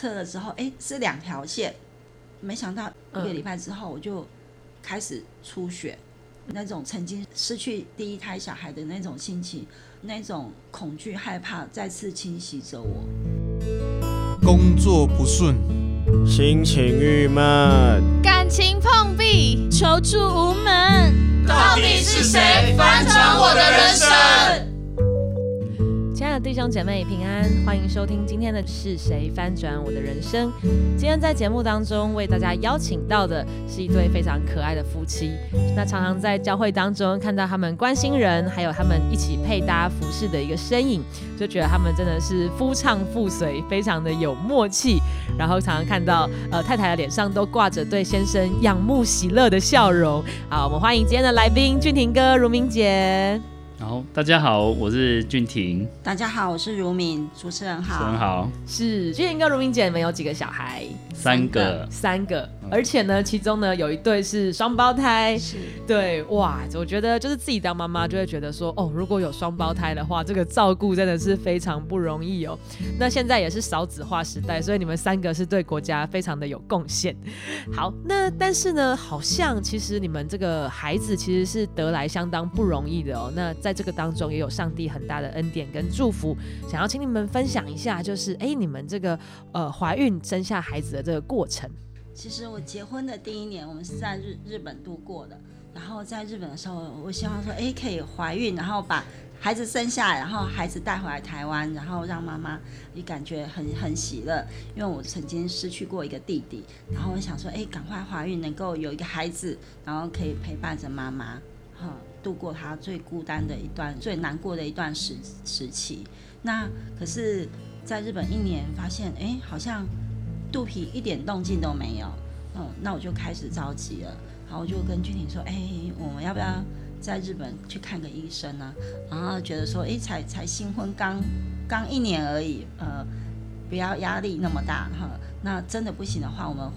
测了之后，哎，是两条线，没想到一个礼拜之后我就开始出血，那种曾经失去第一胎小孩的那种心情，那种恐惧害怕再次侵袭着我。工作不顺，心情郁闷，感情碰壁，求助无门，到底是谁翻转我的人生？弟兄姐妹平安，欢迎收听今天的是谁翻转我的人生。今天在节目当中为大家邀请到的是一对非常可爱的夫妻。那常常在教会当中看到他们关心人，还有他们一起配搭服饰的一个身影，就觉得他们真的是夫唱妇随，非常的有默契。然后常常看到呃太太的脸上都挂着对先生仰慕喜乐的笑容。好，我们欢迎今天的来宾俊廷哥、如明姐。好，大家好，我是俊廷。大家好，我是如敏，主持人好。主持人好。是俊廷跟如敏姐，你们有几个小孩？三个，三个。而且呢，其中呢有一对是双胞胎。是。对，哇，我觉得就是自己当妈妈就会觉得说，哦，如果有双胞胎的话，这个照顾真的是非常不容易哦。那现在也是少子化时代，所以你们三个是对国家非常的有贡献。好，那但是呢，好像其实你们这个孩子其实是得来相当不容易的哦。那在这个当中也有上帝很大的恩典跟祝福，想要请你们分享一下，就是哎，你们这个呃怀孕生下孩子的这个过程。其实我结婚的第一年，我们是在日日本度过的。然后在日本的时候，我希望说，哎，可以怀孕，然后把孩子生下来，然后孩子带回来台湾，然后让妈妈也感觉很很喜乐。因为我曾经失去过一个弟弟，然后我想说，哎，赶快怀孕，能够有一个孩子，然后可以陪伴着妈妈，哈。度过他最孤单的一段、最难过的一段时时期。那可是，在日本一年，发现哎，好像肚皮一点动静都没有。嗯，那我就开始着急了。然后我就跟君婷说：“哎，我们要不要在日本去看个医生呢？”然后觉得说：“哎，才才新婚，刚刚一年而已，呃，不要压力那么大哈。那真的不行的话，我们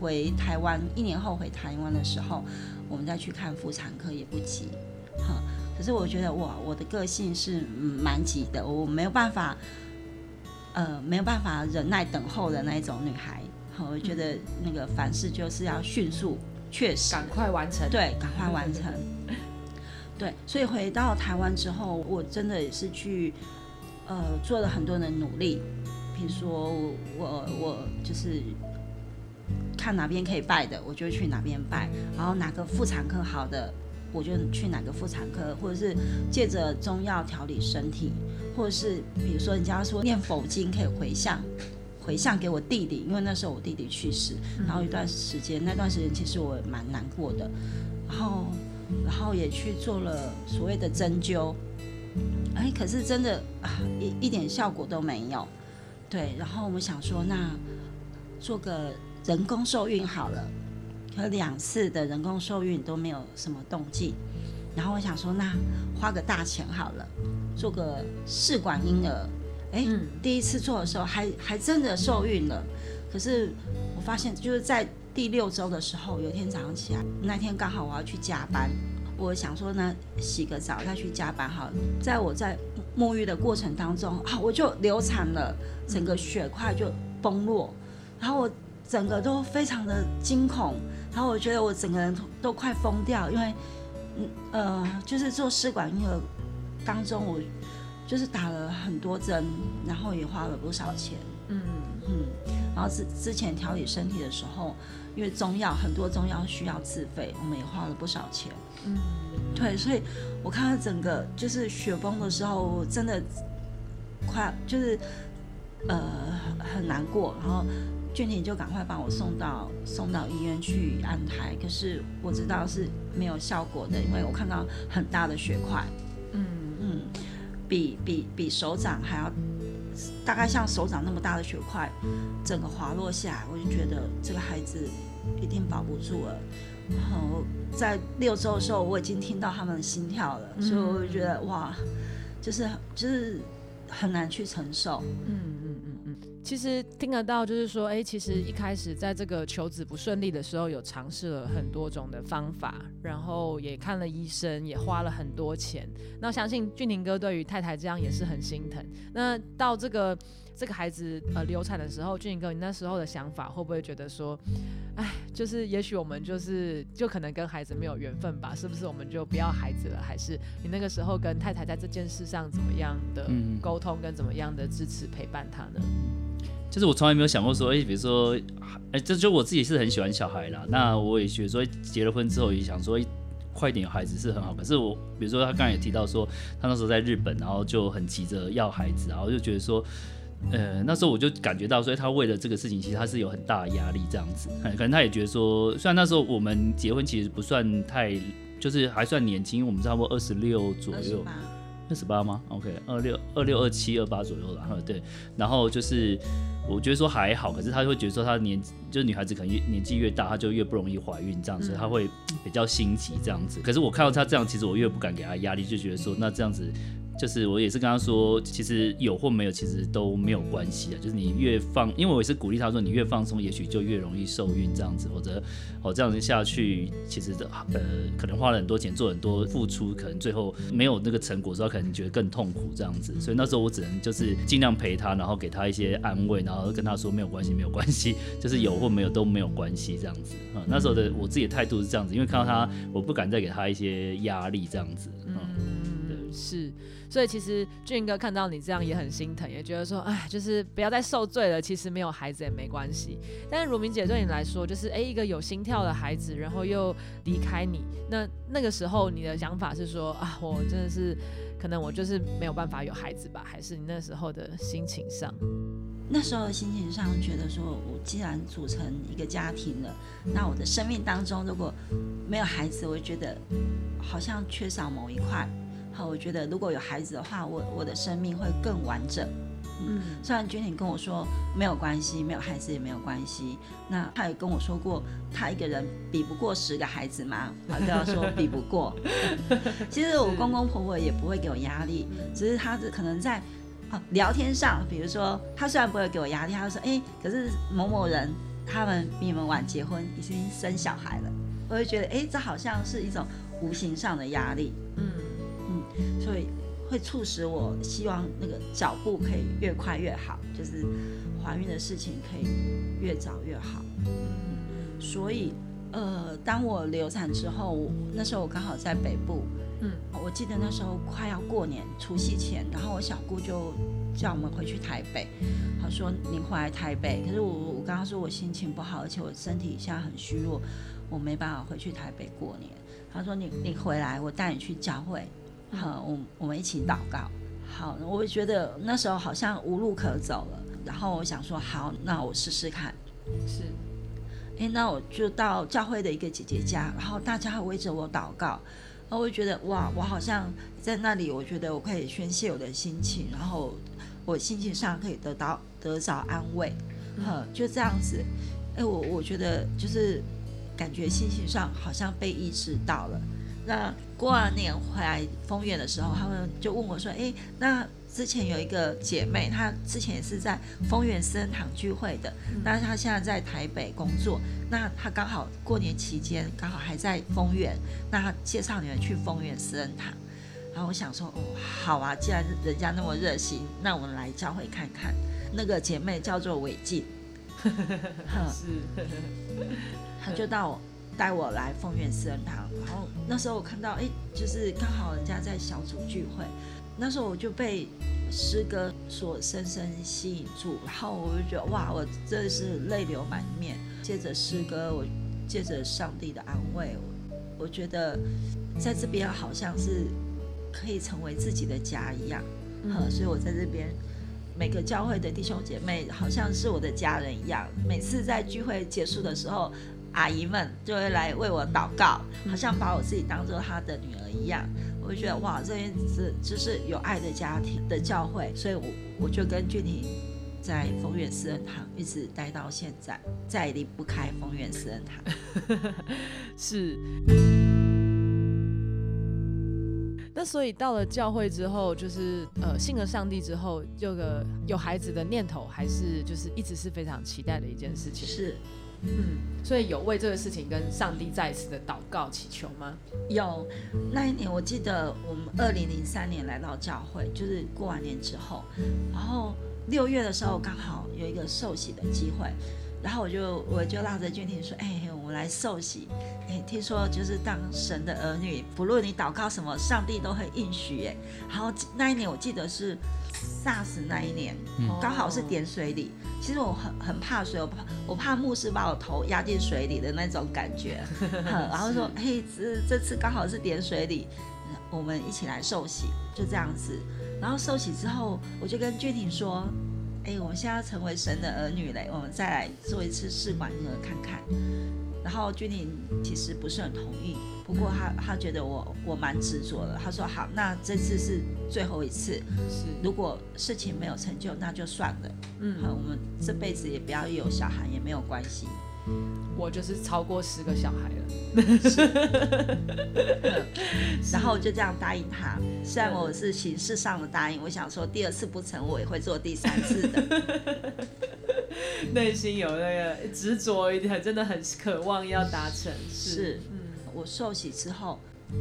回台湾，一年后回台湾的时候。”我们再去看妇产科也不急，哈。可是我觉得哇，我的个性是蛮急的，我没有办法，呃，没有办法忍耐等候的那一种女孩。好，我觉得那个凡事就是要迅速，确实赶快完成，对，赶快完成。对，所以回到台湾之后，我真的也是去，呃，做了很多的努力。比如说，我我就是。看哪边可以拜的，我就去哪边拜。然后哪个妇产科好的，我就去哪个妇产科，或者是借着中药调理身体，或者是比如说人家说念佛经可以回向，回向给我弟弟，因为那时候我弟弟去世，然后一段时间，那段时间其实我蛮难过的。然后，然后也去做了所谓的针灸，哎，可是真的啊，一一点效果都没有。对，然后我们想说，那做个。人工受孕好了，可两次的人工受孕都没有什么动静，然后我想说，那花个大钱好了，做个试管婴儿。哎，第一次做的时候还还真的受孕了，可是我发现就是在第六周的时候，有一天早上起来，那天刚好我要去加班，我想说呢，洗个澡再去加班好。在我在沐浴的过程当中啊，我就流产了，整个血块就崩落，然后我。整个都非常的惊恐，然后我觉得我整个人都快疯掉，因为，嗯呃，就是做试管婴儿当中，我就是打了很多针，然后也花了不少钱，嗯。嗯，然后之之前调理身体的时候，因为中药很多中药需要自费，我们也花了不少钱，嗯，对，所以我看到整个就是雪崩的时候，我真的快就是呃很难过，然后。俊廷就赶快把我送到送到医院去安胎，可是我知道是没有效果的，因为我看到很大的血块，嗯嗯，比比比手掌还要大概像手掌那么大的血块，整个滑落下来，我就觉得这个孩子一定保不住了。然后在六周的时候，我已经听到他们的心跳了，所以我就觉得哇，就是就是很难去承受，嗯。其实听得到，就是说，哎，其实一开始在这个求子不顺利的时候，有尝试了很多种的方法，然后也看了医生，也花了很多钱。那相信俊廷哥对于太太这样也是很心疼。那到这个这个孩子呃流产的时候，俊哥，你那时候的想法会不会觉得说，哎，就是也许我们就是就可能跟孩子没有缘分吧？是不是我们就不要孩子了？还是你那个时候跟太太在这件事上怎么样的沟通，跟怎么样的支持陪伴他呢？就是我从来没有想过说，哎，比如说，哎，这就我自己是很喜欢小孩啦。那我也觉得说，结了婚之后也想说，快点有孩子是很好。可是我，比如说他刚才也提到说，他那时候在日本，然后就很急着要孩子，然后就觉得说，呃，那时候我就感觉到，所以他为了这个事情，其实他是有很大的压力这样子。可能他也觉得说，虽然那时候我们结婚其实不算太，就是还算年轻，我们差不多二十六左右。二十八吗？OK，二六二六二七二八左右了。对，然后就是我觉得说还好，可是他会觉得说他年就是女孩子可能越年纪越大，她就越不容易怀孕这样子，她会比较心急这样子。可是我看到她这样，其实我越不敢给她压力，就觉得说那这样子。就是我也是跟他说，其实有或没有，其实都没有关系啊。就是你越放，因为我也是鼓励他说，你越放松，也许就越容易受孕这样子。或者哦这样子下去，其实的呃可能花了很多钱，做很多付出，可能最后没有那个成果之后，可能觉得更痛苦这样子。所以那时候我只能就是尽量陪他，然后给他一些安慰，然后跟他说没有关系，没有关系，就是有或没有都没有关系这样子。啊，那时候的我自己的态度是这样子，因为看到他，我不敢再给他一些压力这样子。嗯，对是。所以其实俊哥看到你这样也很心疼，也觉得说，哎，就是不要再受罪了。其实没有孩子也没关系。但是如明姐对你来说，就是哎，一个有心跳的孩子，然后又离开你，那那个时候你的想法是说，啊，我真的是可能我就是没有办法有孩子吧？还是你那时候的心情上？那时候的心情上觉得说，我既然组成一个家庭了，那我的生命当中如果没有孩子，我觉得好像缺少某一块。我觉得如果有孩子的话，我我的生命会更完整。嗯，虽然君婷跟我说没有关系，没有孩子也没有关系。那他也跟我说过，他一个人比不过十个孩子吗？他都要说比不过。其实我公公婆婆也不会给我压力，只是他是可能在啊聊天上，比如说他虽然不会给我压力，他就说哎，可是某某人他们比你们晚结婚，已经生小孩了，我就觉得哎，这好像是一种无形上的压力。嗯。所以会促使我希望那个脚步可以越快越好，就是怀孕的事情可以越早越好。嗯所以，呃，当我流产之后，那时候我刚好在北部，嗯，我记得那时候快要过年除夕前，然后我小姑就叫我们回去台北，她说你回来台北，可是我我刚刚说我心情不好，而且我身体现在很虚弱，我没办法回去台北过年。她说你你回来，我带你去教会。好，我我们一起祷告。好，我觉得那时候好像无路可走了，然后我想说，好，那我试试看。是，哎，那我就到教会的一个姐姐家，然后大家围着我祷告，然后我就觉得，哇，我好像在那里，我觉得我可以宣泄我的心情，然后我心情上可以得到得着安慰。呵，就这样子，哎，我我觉得就是感觉心情上好像被医治到了。那过完年回来丰原的时候，他们就问我说：“哎，那之前有一个姐妹，她之前也是在丰原私人堂聚会的，那她现在在台北工作，那她刚好过年期间刚好还在丰原，那她介绍你们去丰原私人堂。然后我想说，哦，好啊，既然人家那么热心，那我们来教会看看。那个姐妹叫做伟静，是，她就到。带我来丰源私人堂，然后那时候我看到，哎，就是刚好人家在小组聚会，那时候我就被诗歌所深深吸引住，然后我就觉得，哇，我真的是泪流满面。借着诗歌，我借着上帝的安慰，我觉得在这边好像是可以成为自己的家一样，嗯，所以我在这边每个教会的弟兄姐妹好像是我的家人一样，每次在聚会结束的时候。阿姨们就会来为我祷告，好像把我自己当做她的女儿一样。我就觉得哇，这边是就是有爱的家庭的教会，所以我我就跟俊廷在丰源私人堂一直待到现在，再也离不开丰源私人堂。是。那所以到了教会之后，就是呃信了上帝之后，有个有孩子的念头，还是就是一直是非常期待的一件事情。是。嗯，所以有为这个事情跟上帝再一次的祷告祈求吗？有，那一年我记得我们二零零三年来到教会，就是过完年之后，然后六月的时候刚好有一个受洗的机会，然后我就我就拉着君婷说：“哎，我们来受洗。哎，听说就是当神的儿女，不论你祷告什么，上帝都会应许。哎，然后那一年我记得是 SARS 那一年，刚好是点水里。其实我很很怕水，我怕我怕牧师把我头压进水里的那种感觉。然后说：嘿，这这次刚好是点水里，我们一起来受洗，就这样子。”然后受洗之后，我就跟俊婷说：“哎，我们现在要成为神的儿女嘞，我们再来做一次试管婴儿看看。”然后君玲其实不是很同意，不过他他觉得我我蛮执着的，他说：“好，那这次是最后一次，是如果事情没有成就，那就算了。嗯，我们这辈子也不要有小孩，也没有关系。”我就是超过十个小孩了，然后我就这样答应他。虽然我是形式上的答应，我想说第二次不成，我也会做第三次的。内心有那个执着一点，真的很渴望要达成。是，嗯，我受洗之后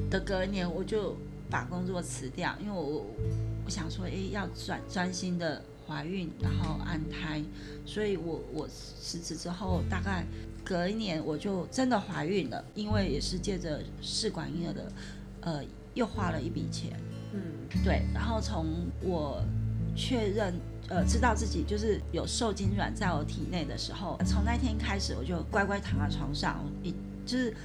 的隔年，我就把工作辞掉，因为我我想说，哎，要专专心的。怀孕，然后安胎，所以我我辞职之后，大概隔一年我就真的怀孕了，因为也是借着试管婴儿的，呃，又花了一笔钱，嗯，对，然后从我确认，呃，知道自己就是有受精卵在我体内的时候，从那天开始，我就乖乖躺在床上，一就是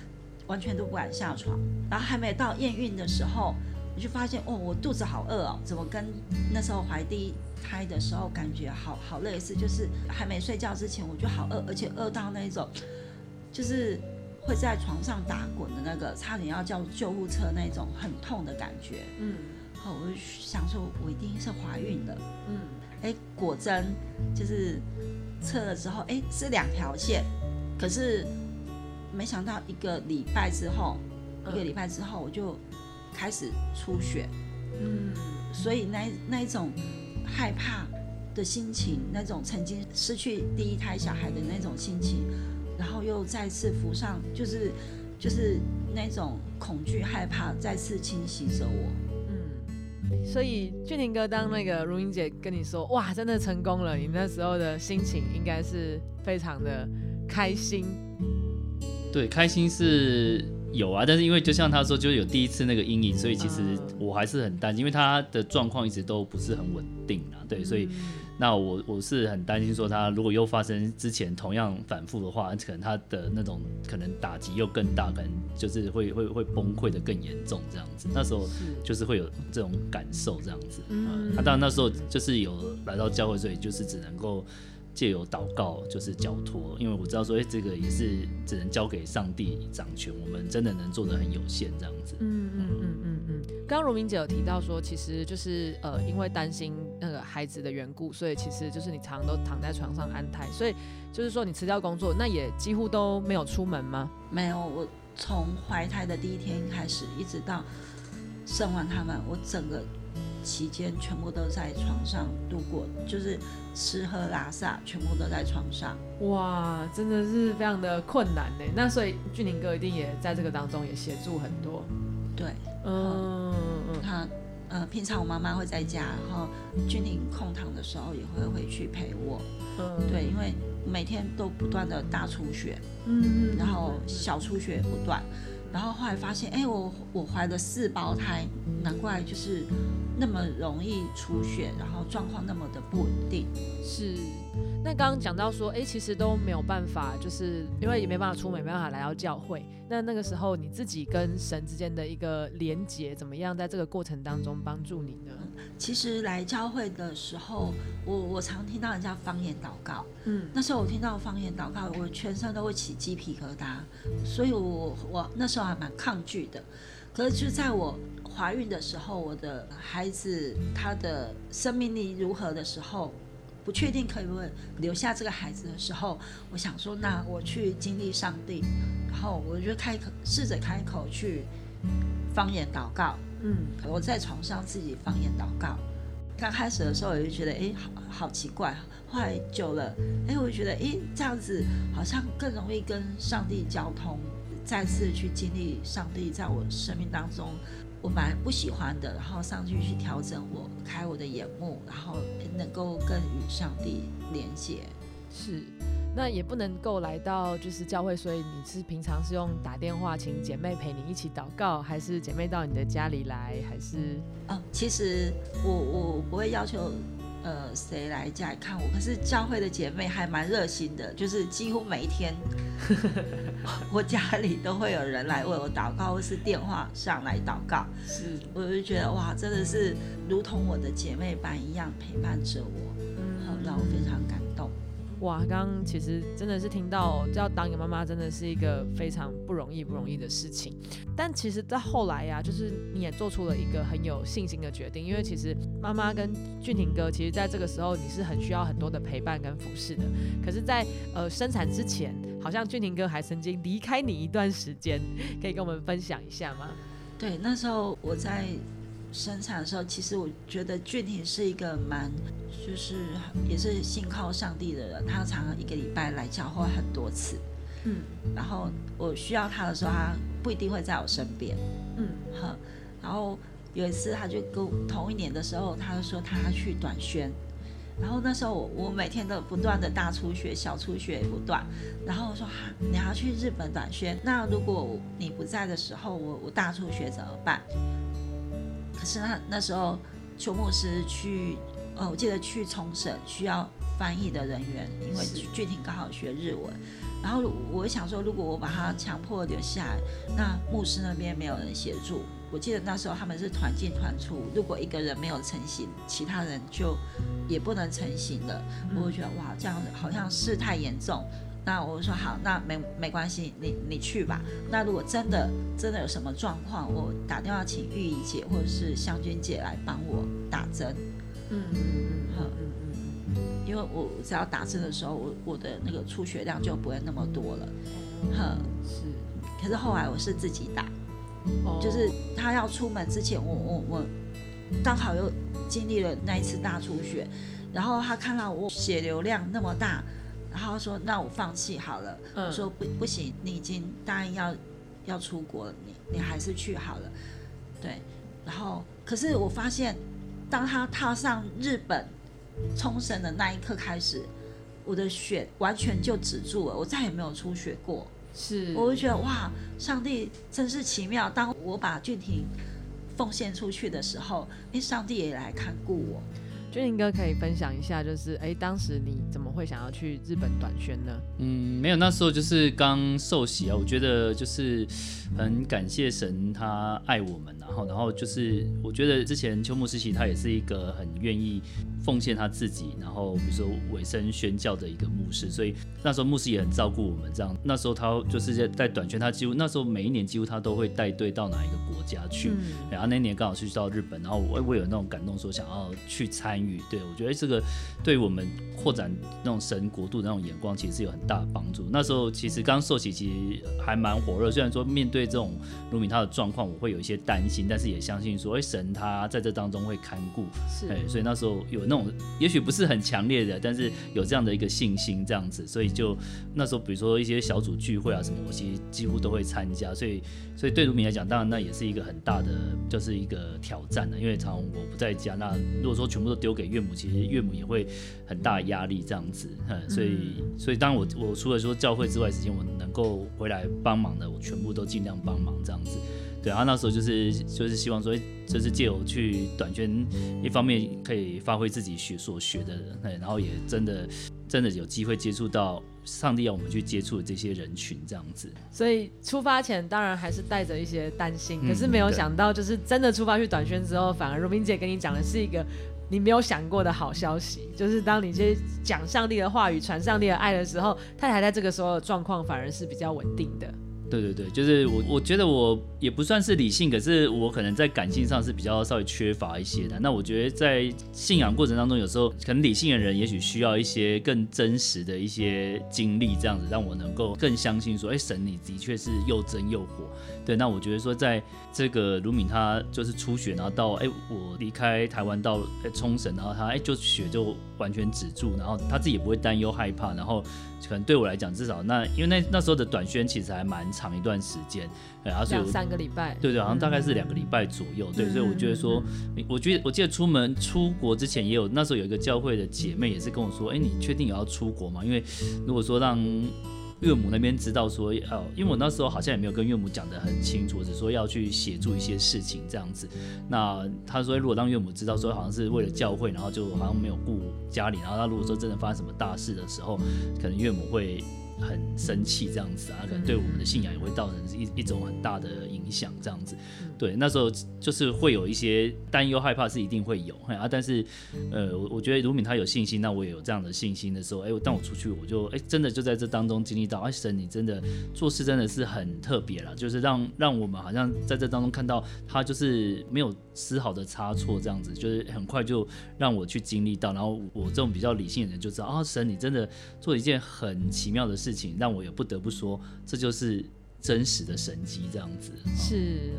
完全都不敢下床，然后还没到验孕的时候。我就发现哦，我肚子好饿哦，怎么跟那时候怀第一胎的时候感觉好好类似？就是还没睡觉之前我就好饿，而且饿到那种，就是会在床上打滚的那个，差点要叫救护车那种很痛的感觉。嗯，好，我就想说，我一定是怀孕了。嗯，哎，果真就是测了之后，哎，是两条线，可是没想到一个礼拜之后，一个礼拜之后我就。开始出血，嗯，所以那那一种害怕的心情，那种曾经失去第一胎小孩的那种心情，然后又再次浮上，就是就是那种恐惧害怕再次侵袭着我，嗯，所以俊廷哥，当那个如英姐跟你说，哇，真的成功了，你那时候的心情应该是非常的开心，对，开心是。有啊，但是因为就像他说，就是有第一次那个阴影，所以其实我还是很担心，因为他的状况一直都不是很稳定啊。对，所以那我我是很担心说他如果又发生之前同样反复的话，可能他的那种可能打击又更大，可能就是会会会崩溃的更严重这样子。那时候就是会有这种感受这样子。啊，那当然那时候就是有来到教会，所以就是只能够。借由祷告就是交托，因为我知道说，哎，这个也是只能交给上帝掌权，我们真的能做的很有限，这样子。嗯嗯嗯嗯嗯。刚刚如明姐有提到说，其实就是呃，因为担心那个孩子的缘故，所以其实就是你常常都躺在床上安胎，所以就是说你辞掉工作，那也几乎都没有出门吗？没有，我从怀胎的第一天开始，一直到生完他们，我整个。期间全部都在床上度过，就是吃喝拉撒全部都在床上。哇，真的是非常的困难呢。那所以俊宁哥一定也在这个当中也协助很多。对，嗯，他呃，平常我妈妈会在家，然后俊宁空堂的时候也会回去陪我。嗯，对，因为每天都不断的大出血，嗯，然后小出血不断。然后后来发现，哎，我我怀了四胞胎，难怪就是那么容易出血，然后状况那么的不稳定。是，那刚刚讲到说，哎，其实都没有办法，就是因为也没办法出门，没办法来到教会。那那个时候你自己跟神之间的一个连结怎么样？在这个过程当中帮助你呢？其实来教会的时候，我我常听到人家方言祷告，嗯，那时候我听到方言祷告，我全身都会起鸡皮疙瘩，所以我我那时候还蛮抗拒的。可是就在我怀孕的时候，我的孩子他的生命力如何的时候，不确定可以不留下这个孩子的时候，我想说，那我去经历上帝，然后我就开口试着开口去方言祷告。嗯，我在床上自己方言祷告。刚开始的时候，我就觉得，哎，好好奇怪。后来久了，哎，我就觉得，哎，这样子好像更容易跟上帝交通，再次去经历上帝在我生命当中我本来不喜欢的，然后上去去调整我开我的眼目，然后能够更与上帝连接。是，那也不能够来到就是教会，所以你是平常是用打电话请姐妹陪你一起祷告，还是姐妹到你的家里来，还是？哦，其实我我不会要求。呃，谁来家里看我？可是教会的姐妹还蛮热心的，就是几乎每一天 我家里都会有人来为我祷告，或是电话上来祷告。是，我就觉得哇，真的是如同我的姐妹般一样陪伴着我，嗯，让我非常感动。哇，刚刚其实真的是听到要当一个妈妈，真的是一个非常不容易、不容易的事情。但其实，在后来呀，就是你也做出了一个很有信心的决定，因为其实妈妈跟俊廷哥，其实在这个时候你是很需要很多的陪伴跟服侍的。可是，在呃生产之前，好像俊廷哥还曾经离开你一段时间，可以跟我们分享一下吗？对，那时候我在。生产的时候，其实我觉得俊廷是一个蛮，就是也是信靠上帝的人。他常常一个礼拜来教会很多次，嗯，然后我需要他的时候，他不一定会在我身边，嗯，哈。然后有一次，他就跟同一年的时候，他就说他要去短宣，然后那时候我我每天都不断的大出血、小出血不断，然后我说哈，你要去日本短宣，那如果你不在的时候，我我大出血怎么办？可是那那时候，邱牧师去，呃，我记得去冲绳需要翻译的人员，因为具体刚好学日文。然后我想说，如果我把他强迫留下来，那牧师那边没有人协助。我记得那时候他们是团进团出，如果一个人没有成型，其他人就也不能成型了。我会觉得哇，这样好像事态严重。那我说好，那没没关系，你你去吧。那如果真的真的有什么状况，我打电话请玉怡姐或者是香君姐来帮我打针。嗯嗯嗯，好，嗯嗯嗯，因为我只要打针的时候，我我的那个出血量就不会那么多了。哼，是。可是后来我是自己打，就是他要出门之前，我我我刚好又经历了那一次大出血，然后他看到我血流量那么大。然后说：“那我放弃好了。”我说：“不，不行，你已经答应要要出国了，你你还是去好了。”对。然后，可是我发现，当他踏上日本冲绳的那一刻开始，我的血完全就止住了，我再也没有出血过。是。我就觉得哇，上帝真是奇妙。当我把俊廷奉献出去的时候，哎，上帝也来看顾我。俊宁哥可以分享一下，就是哎，当时你怎么会想要去日本短宣呢？嗯，没有，那时候就是刚受洗啊，我觉得就是很感谢神，他爱我们，然后，然后就是我觉得之前秋木实他也是一个很愿意奉献他自己，然后比如说委身宣教的一个牧师，所以那时候牧师也很照顾我们，这样那时候他就是在在短宣，他几乎那时候每一年几乎他都会带队到哪一个国家去，然后那年刚好去到日本，然后我我有那种感动，说想要去参。对，我觉得这个对我们扩展那种神国度的那种眼光，其实是有很大的帮助。那时候其实刚受洗，其实还蛮火热。虽然说面对这种卢敏他的状况，我会有一些担心，但是也相信说，哎，神他在这当中会看顾。是，哎所以那时候有那种，也许不是很强烈的，但是有这样的一个信心，这样子。所以就那时候，比如说一些小组聚会啊什么，我其实几乎都会参加。所以，所以对卢敏来讲，当然那也是一个很大的，就是一个挑战的，因为常我不在家，那如果说全部都丢。给岳母，其实岳母也会很大压力这样子，嗯，所以所以当我我除了说教会之外，时间我能够回来帮忙的，我全部都尽量帮忙这样子。对，啊那时候就是就是希望说，就是借我去短宣，一方面可以发挥自己学所学的，对，然后也真的真的有机会接触到上帝要我们去接触的这些人群这样子。所以出发前当然还是带着一些担心，可是没有想到，就是真的出发去短宣之后，反而如明姐跟你讲的是一个。你没有想过的好消息，就是当你去讲上帝的话语、传上帝的爱的时候，太太在这个时候的状况反而是比较稳定的。对对对，就是我，我觉得我也不算是理性，可是我可能在感性上是比较稍微缺乏一些的。那我觉得在信仰过程当中，有时候可能理性的人也许需要一些更真实的一些经历，这样子让我能够更相信说，哎，神你的确是又真又活。对，那我觉得说，在这个卢敏他就是出血，然后到哎我离开台湾到冲绳，然后他哎就血就。完全止住，然后他自己也不会担忧害怕，然后可能对我来讲，至少那因为那那时候的短宣其实还蛮长一段时间，然后所以两三个礼拜，对对，好像大概是两个礼拜左右，对，所以我觉得说，我觉得我记得出门出国之前也有那时候有一个教会的姐妹也是跟我说，哎，你确定也要出国吗？因为如果说让岳母那边知道说，呃，因为我那时候好像也没有跟岳母讲得很清楚，只说要去协助一些事情这样子。那他说，如果让岳母知道说，好像是为了教会，然后就好像没有顾家里，然后他如果说真的发生什么大事的时候，可能岳母会。很生气这样子啊，可能对我们的信仰也会造成一一种很大的影响这样子。对，那时候就是会有一些担忧、害怕是一定会有啊。但是，呃，我我觉得卢敏他有信心，那我也有这样的信心的时候，哎，当我出去，我就哎真的就在这当中经历到，哎，神你真的做事真的是很特别了，就是让让我们好像在这当中看到他就是没有丝毫的差错这样子，就是很快就让我去经历到，然后我这种比较理性的人就知道啊，神你真的做一件很奇妙的事。事情让我也不得不说，这就是真实的神迹，这样子是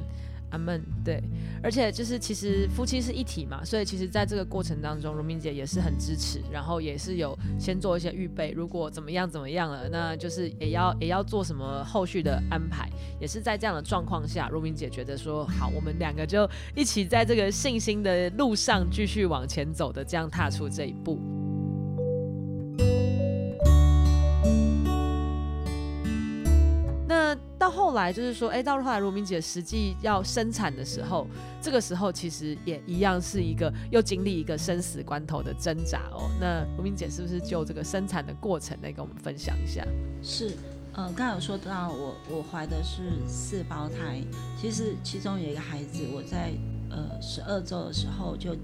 阿门。对，而且就是其实夫妻是一体嘛，所以其实在这个过程当中，荣明姐也是很支持，然后也是有先做一些预备，如果怎么样怎么样了，那就是也要也要做什么后续的安排，也是在这样的状况下，荣明姐觉得说好，我们两个就一起在这个信心的路上继续往前走的，这样踏出这一步。到后来就是说，哎，到后来罗明姐实际要生产的时候，这个时候其实也一样是一个又经历一个生死关头的挣扎哦。那罗明姐是不是就这个生产的过程来跟我们分享一下？是，呃，刚才有说到我我怀的是四胞胎，其实其中有一个孩子，我在呃十二周的时候就。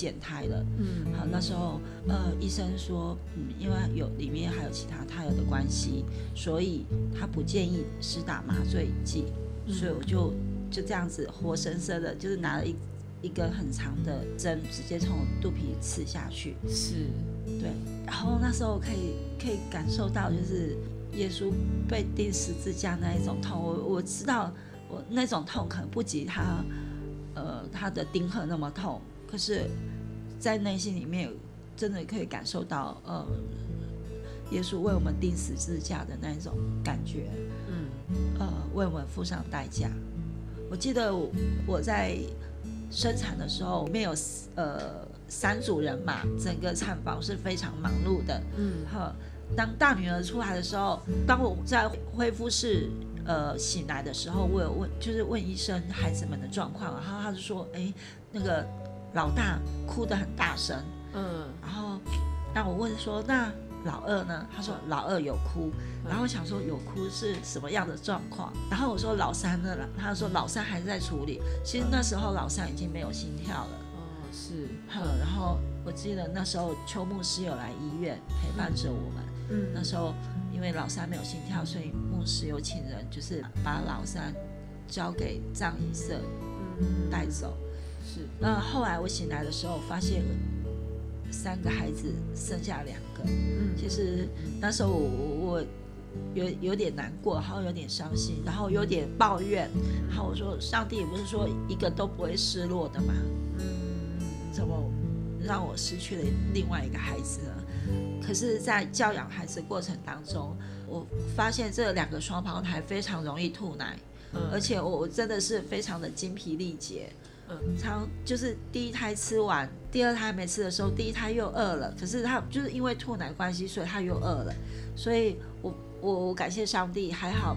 减胎了，嗯，好，那时候呃，医生说，嗯，因为有里面还有其他胎儿的关系，所以他不建议施打麻醉剂，所以我就就这样子活生生的，就是拿了一一根很长的针，直接从肚皮刺下去，是，对，然后那时候可以可以感受到，就是耶稣被钉十字架那一种痛，我我知道我那种痛可能不及他，呃，他的钉痕那么痛，可是。在内心里面，真的可以感受到，呃，耶稣为我们钉十字架的那种感觉，嗯，呃，为我们付上代价。我记得我在生产的时候，里面有呃三组人嘛，整个产房是非常忙碌的，嗯，好，当大女儿出来的时候，当我在恢复室呃醒来的时候，我有问，就是问医生孩子们的状况，然后他就说，哎，那个。老大哭得很大声，嗯，然后那我问说，那老二呢？他说老二有哭，然后我想说有哭是什么样的状况？然后我说老三呢？他说老三还在处理。其实那时候老三已经没有心跳了。哦，是。然后我记得那时候邱牧师有来医院陪伴着我们。嗯。那时候因为老三没有心跳，所以牧师有请人就是把老三交给葬仪社带走。是，那后来我醒来的时候，发现三个孩子剩下两个。嗯，其实那时候我我有有点难过，然后有点伤心，然后有点抱怨。然后我说，上帝也不是说一个都不会失落的嘛。嗯，怎么让我失去了另外一个孩子呢？可是，在教养孩子过程当中，我发现这两个双胞胎非常容易吐奶，而且我我真的是非常的精疲力竭。常就是第一胎吃完，第二胎没吃的时候，第一胎又饿了。可是他就是因为吐奶关系，所以他又饿了。所以我我我感谢上帝，还好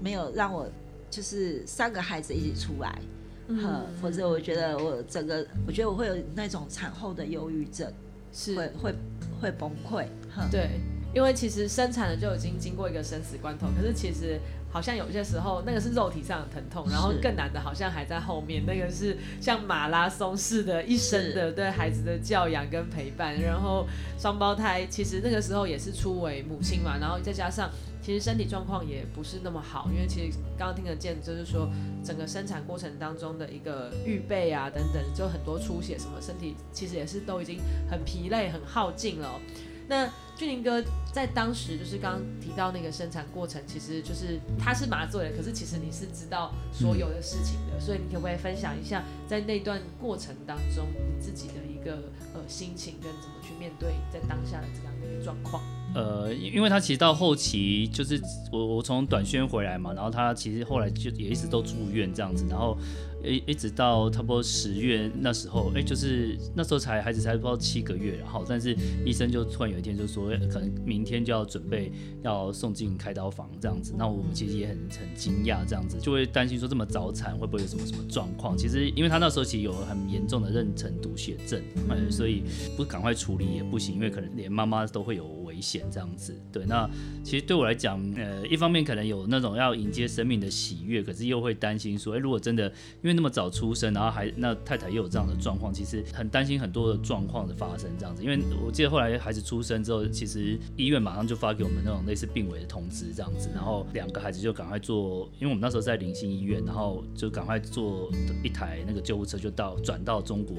没有让我就是三个孩子一起出来，嗯，否则我觉得我整个我觉得我会有那种产后的忧郁症，是会会会崩溃。对，因为其实生产了就已经经过一个生死关头，可是其实。好像有些时候，那个是肉体上的疼痛，然后更难的，好像还在后面。那个是像马拉松似的，一生的对孩子的教养跟陪伴。然后双胞胎其实那个时候也是初为母亲嘛，然后再加上其实身体状况也不是那么好，因为其实刚刚听得见，就是说整个生产过程当中的一个预备啊等等，就很多出血什么，身体其实也是都已经很疲累、很耗尽了。那俊林哥在当时就是刚刚提到那个生产过程，其实就是他是麻醉的，可是其实你是知道所有的事情的，所以你可不可以分享一下在那段过程当中你自己的一个呃心情跟怎么去面对在当下的这样的一个状况？呃，因为他其实到后期就是我我从短宣回来嘛，然后他其实后来就也一直都住院这样子，然后一一直到差不多十月那时候，哎，就是那时候才孩子才不到七个月，然后但是医生就突然有一天就说，可能明天就要准备要送进开刀房这样子，那我们其实也很很惊讶这样子，就会担心说这么早产会不会有什么什么状况？其实因为他那时候其实有很严重的妊娠毒血症，嗯，所以不赶快处理也不行，因为可能连妈妈都会有危险。这样子，对，那其实对我来讲，呃，一方面可能有那种要迎接生命的喜悦，可是又会担心说，哎，如果真的因为那么早出生，然后还那太太又有这样的状况，其实很担心很多的状况的发生这样子。因为我记得后来孩子出生之后，其实医院马上就发给我们那种类似病危的通知这样子，然后两个孩子就赶快做，因为我们那时候在临星医院，然后就赶快坐一台那个救护车就到转到中国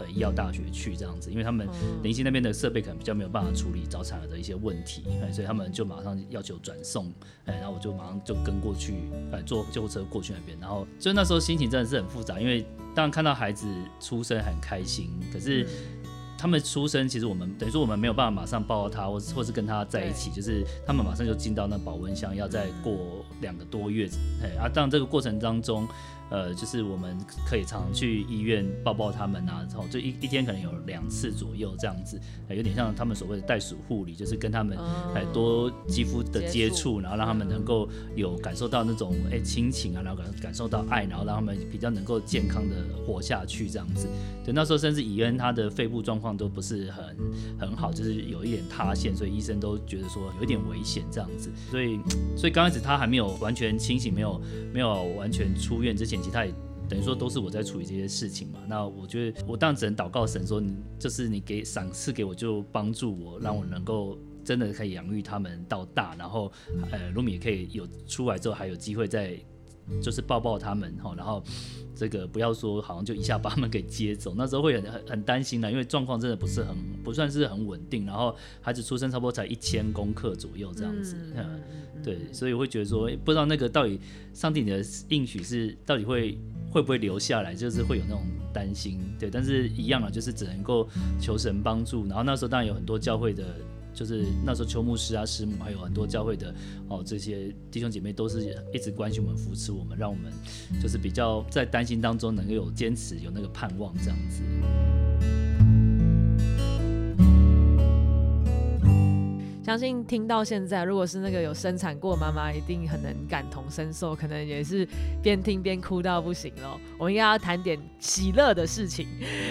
呃医药大学去这样子，因为他们临星那边的设备可能比较没有办法处理早产儿的一些。问题，所以他们就马上要求转送，哎，然后我就马上就跟过去，哎，坐救护车过去那边，然后就那时候心情真的是很复杂，因为当然看到孩子出生很开心，可是他们出生其实我们等于说我们没有办法马上抱到他，或或是跟他在一起，就是他们马上就进到那保温箱，要再过两个多月，哎，啊，当然这个过程当中。呃，就是我们可以常常去医院抱抱他们啊，然后就一一天可能有两次左右这样子，有点像他们所谓的袋鼠护理，就是跟他们哎多肌肤的接触，然后让他们能够有感受到那种哎亲情啊，然后感感受到爱，然后让他们比较能够健康的活下去这样子。对，那时候甚至以恩他的肺部状况都不是很很好，就是有一点塌陷，所以医生都觉得说有一点危险这样子。所以所以刚开始他还没有完全清醒，没有没有完全出院之前。其他也等于说都是我在处理这些事情嘛，那我觉得我当然只能祷告神说，你就是你给赏赐给我，就帮助我，让我能够真的可以养育他们到大，然后呃，卢米也可以有出来之后还有机会再就是抱抱他们哈，然后这个不要说好像就一下把他们给接走，那时候会很很很担心的，因为状况真的不是很不算是很稳定，然后孩子出生差不多才一千公克左右这样子，嗯。对，所以会觉得说，不知道那个到底上帝你的应许是到底会会不会留下来，就是会有那种担心。对，但是一样啊，就是只能够求神帮助。然后那时候当然有很多教会的，就是那时候邱牧师啊、师母，还有很多教会的哦，这些弟兄姐妹都是一直关心我们、扶持我们，让我们就是比较在担心当中能够有坚持、有那个盼望这样子。相信听到现在，如果是那个有生产过妈妈，一定很能感同身受，可能也是边听边哭到不行了。我们应该要谈点喜乐的事情，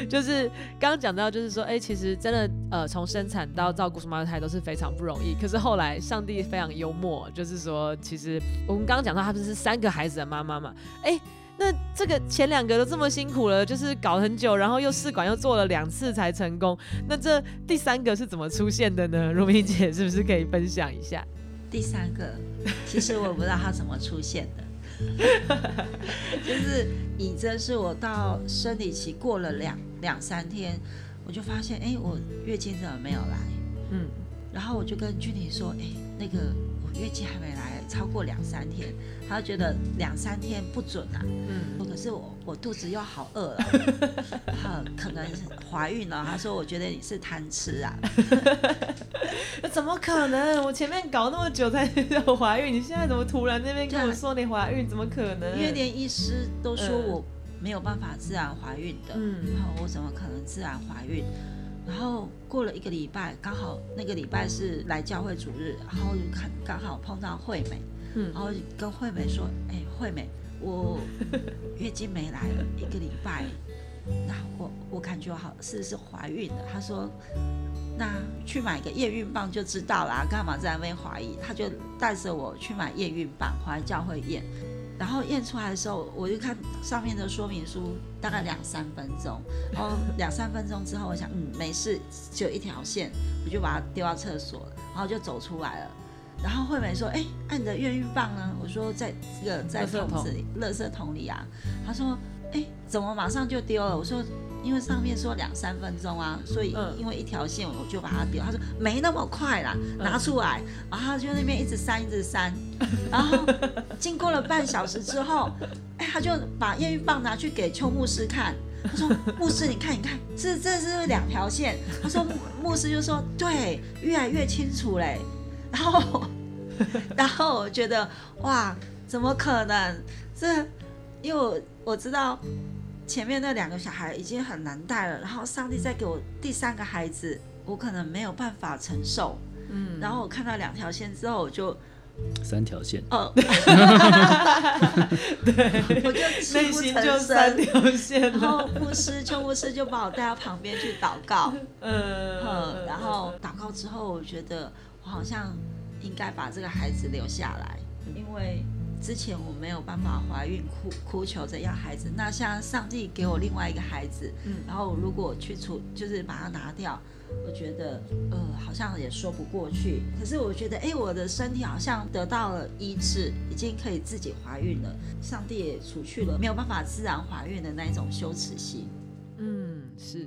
就是刚刚讲到，就是说，哎，其实真的，呃，从生产到照顾双胞胎都是非常不容易。可是后来上帝非常幽默，就是说，其实我们刚刚讲到，他不是三个孩子的妈妈嘛，哎。那这个前两个都这么辛苦了，就是搞很久，然后又试管又做了两次才成功。那这第三个是怎么出现的呢？如明姐是不是可以分享一下？第三个，其实我不知道它怎么出现的，就是以真是我到生理期过了两两三天，我就发现，哎，我月经怎么没有来？嗯，然后我就跟君婷说，哎，那个我。月经还没来，超过两三天，他就觉得两三天不准啊。嗯，可是我我肚子又好饿了，他 可能是怀孕了。他说：“我觉得你是贪吃啊。”怎么可能？我前面搞那么久才有怀孕，你现在怎么突然那边跟我说你怀孕？怎么可能？因为连医师都说我没有办法自然怀孕的。嗯，然后我怎么可能自然怀孕？然后过了一个礼拜，刚好那个礼拜是来教会主日，然后就看刚好碰到惠美，嗯，然后跟惠美说：“哎，惠美，我月经没来了一个礼拜，那我我感觉好是是怀孕了。”她说：“那去买个验孕棒就知道啦，干嘛在那边怀疑？”他就带着我去买验孕棒，回来教会验。然后验出来的时候，我就看上面的说明书，大概两三分钟。然 后两三分钟之后，我想，嗯，没事，只有一条线，我就把它丢到厕所，然后就走出来了。然后惠美说：“哎，按的验孕棒呢？”我说：“在这个在桶子里，垃圾桶里啊。”她说：“哎，怎么马上就丢了？”我说：“因为上面说两三分钟啊，所以嗯因为一条线我就把它丢。她说没那么快啦，拿出来，然后他就那边一直扇一直扇，然后经过了半小时之后，哎，他就把验孕棒拿去给邱牧师看。他说：“牧师，你看，你看，这这是两条线。”他说：“牧牧师就说，对，越来越清楚嘞。”然后，然后我觉得，哇，怎么可能？这，因为我我知道前面那两个小孩已经很难带了，然后上帝再给我第三个孩子，我可能没有办法承受。嗯，然后我看到两条线之后，我就三条线，哦，对，我就内心就三声。条线然了。后牧师邱牧师就把我带到旁边去祷告，嗯嗯，然后祷告之后，我觉得我好像应该把这个孩子留下来，因为之前我没有办法怀孕，哭哭求着要孩子。那像上帝给我另外一个孩子，嗯然后如果去除，就是把它拿掉，我觉得呃好像也说不过去。可是我觉得，哎，我的身体好像得到了医治，已经可以自己怀孕了。上帝也除去了没有办法自然怀孕的那一种羞耻心。嗯，是。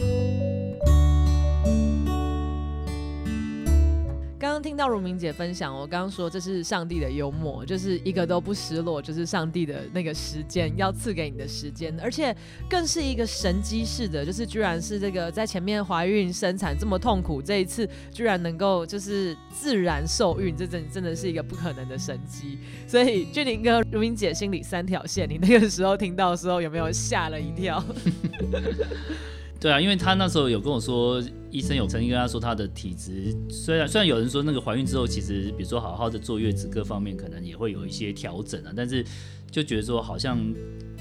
刚听到如明姐分享，我刚刚说这是上帝的幽默，就是一个都不失落，就是上帝的那个时间要赐给你的时间，而且更是一个神机式的，就是居然是这个在前面怀孕生产这么痛苦，这一次居然能够就是自然受孕，这真真的是一个不可能的神机。所以俊林哥、如明姐心里三条线，你那个时候听到的时候有没有吓了一跳？对啊，因为他那时候有跟我说，医生有曾经跟他说，他的体质虽然虽然有人说那个怀孕之后，其实比如说好好的坐月子各方面可能也会有一些调整啊，但是就觉得说好像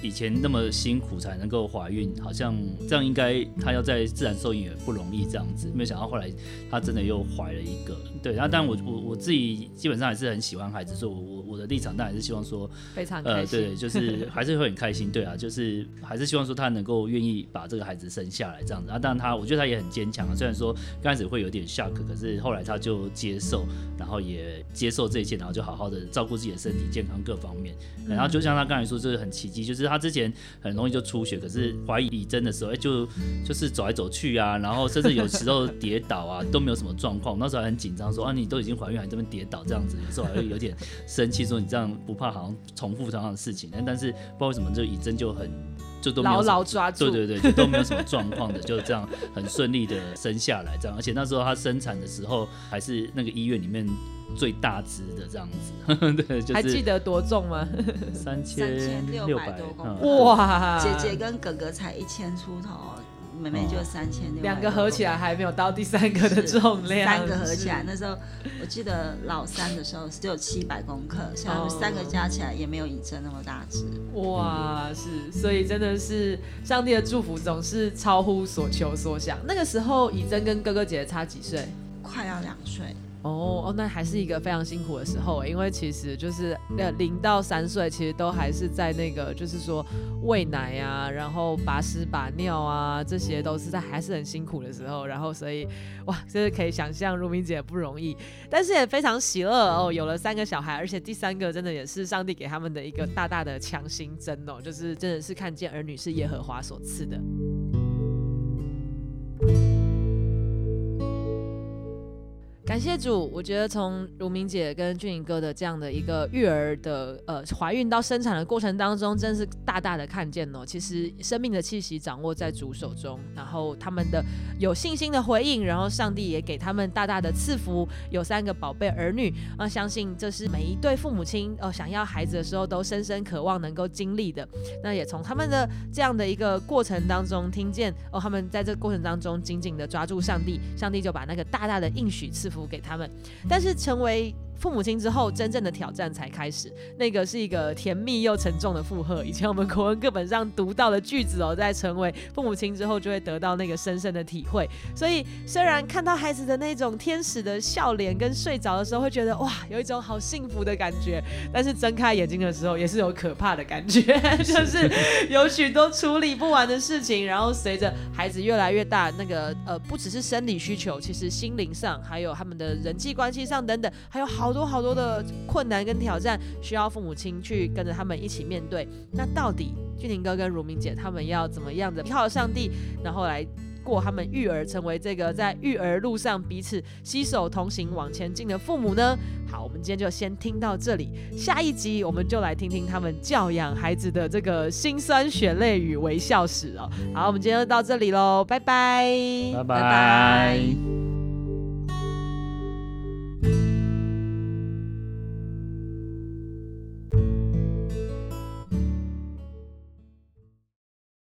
以前那么辛苦才能够怀孕，好像这样应该她要在自然受孕也不容易这样子，没有想到后来她真的又怀了一个。对，然后但我我我自己基本上还是很喜欢孩子，所以我我我的立场当然是希望说。非常开呃，对，就是还是会很开心，对啊，就是还是希望说她能够愿意把这个孩子生下来这样子啊。当然他，我觉得她也很坚强啊。虽然说刚开始会有点 shock，可是后来她就接受，然后也接受这一切，然后就好好的照顾自己的身体健康各方面。然后就像她刚才说，这是很奇迹，就是他之前很容易就出血，可是怀疑真的时候，哎，就就是走来走去啊，然后甚至有时候跌倒啊，都没有什么状况。那时候还很紧张，说啊，你都已经怀孕还这边跌倒这样子，有时候还会有点生气，说你这样不怕好像重复同样的事情。但但是不知道为什么，就以真就很就都没有牢什么牢抓住。对对对，就都没有什么状况的，就这样很顺利的生下来，这样。而且那时候她生产的时候，还是那个医院里面最大只的这样子，对，就还记得多重吗？三千六3600百多公斤哇，姐姐跟哥哥才一千出头，妹妹就三千六，两个合起来还没有到第三个的重量，三个合起来，那时候我记得老三的时候只有七百公克，现哦在三个加起来也没有以真那么大只。哇，是，所以真的是上帝的祝福总是超乎所求所想。那个时候，以真跟哥哥姐姐差几岁？快要两岁，哦哦，那还是一个非常辛苦的时候，因为其实就是呃零到三岁，其实都还是在那个就是说喂奶啊，然后把屎把尿啊，这些都是在还是很辛苦的时候，然后所以哇，就是可以想象如明姐不容易，但是也非常喜乐哦，有了三个小孩，而且第三个真的也是上帝给他们的一个大大的强心针哦，就是真的是看见儿女是耶和华所赐的。感谢主，我觉得从如明姐跟俊颖哥的这样的一个育儿的呃怀孕到生产的过程当中，真是大大的看见哦，其实生命的气息掌握在主手中，然后他们的有信心的回应，然后上帝也给他们大大的赐福，有三个宝贝儿女啊、相信这是每一对父母亲呃想要孩子的时候都深深渴望能够经历的。那也从他们的这样的一个过程当中，听见哦，他们在这个过程当中紧紧的抓住上帝，上帝就把那个大大的应许赐福给他们。但是成为父母亲之后，真正的挑战才开始。那个是一个甜蜜又沉重的负荷。以前我们国文课本上读到的句子哦，在成为父母亲之后，就会得到那个深深的体会。所以虽然看到孩子的那种天使的笑脸，跟睡着的时候会觉得哇，有一种好幸福的感觉，但是睁开眼睛的时候，也是有可怕的感觉，就是有许多处理不完的事情。然后随着孩子越来越大，那个呃，不只是生理需求，其实心灵上，还有他们的人际关系上等等，还有好好多好多的困难跟挑战，需要父母亲去跟着他们一起面对。那到底俊廷哥跟如明姐他们要怎么样的依靠上帝，然后来？过他们育儿，成为这个在育儿路上彼此携手同行往前进的父母呢？好，我们今天就先听到这里，下一集我们就来听听他们教养孩子的这个辛酸血泪与微笑史哦。好，我们今天就到这里喽，拜拜，拜拜。